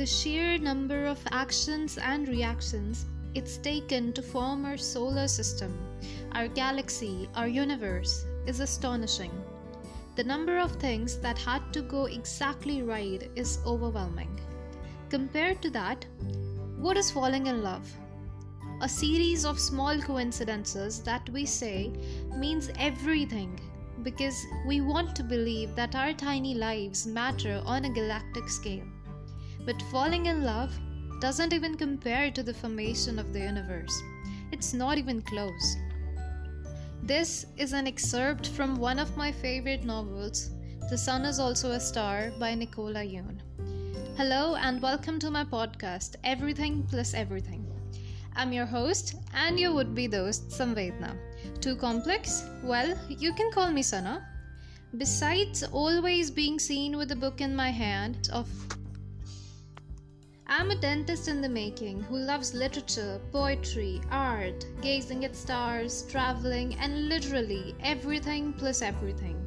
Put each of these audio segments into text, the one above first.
the sheer number of actions and reactions it's taken to form our solar system, our galaxy, our universe is astonishing. The number of things that had to go exactly right is overwhelming. Compared to that, what is falling in love? A series of small coincidences that we say means everything because we want to believe that our tiny lives matter on a galactic scale. But falling in love doesn't even compare to the formation of the universe. It's not even close. This is an excerpt from one of my favorite novels, The Sun is Also a Star by Nicola Yoon. Hello and welcome to my podcast, Everything Plus Everything. I'm your host and your would be host, Samvedna. Too complex? Well, you can call me Sana. Besides always being seen with a book in my hand of I'm a dentist in the making who loves literature, poetry, art, gazing at stars, traveling, and literally everything plus everything.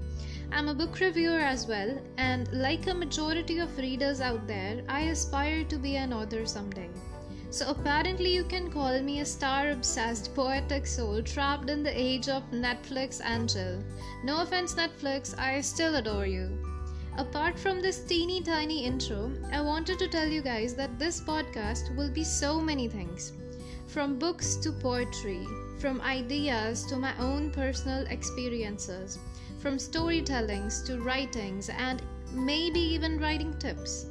I'm a book reviewer as well, and like a majority of readers out there, I aspire to be an author someday. So apparently, you can call me a star obsessed poetic soul trapped in the age of Netflix and chill. No offense, Netflix, I still adore you. Apart from this teeny tiny intro, I wanted to tell you guys that this podcast will be so many things from books to poetry, from ideas to my own personal experiences, from storytellings to writings, and maybe even writing tips.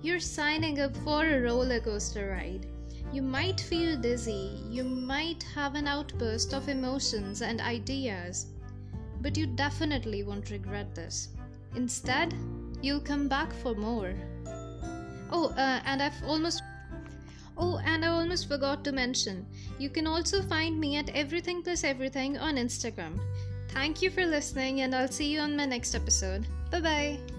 You're signing up for a roller coaster ride. You might feel dizzy, you might have an outburst of emotions and ideas, but you definitely won't regret this. Instead, you'll come back for more. Oh, uh, and I've almost Oh, and I almost forgot to mention, you can also find me at Everything Plus Everything on Instagram. Thank you for listening, and I'll see you on my next episode. Bye bye.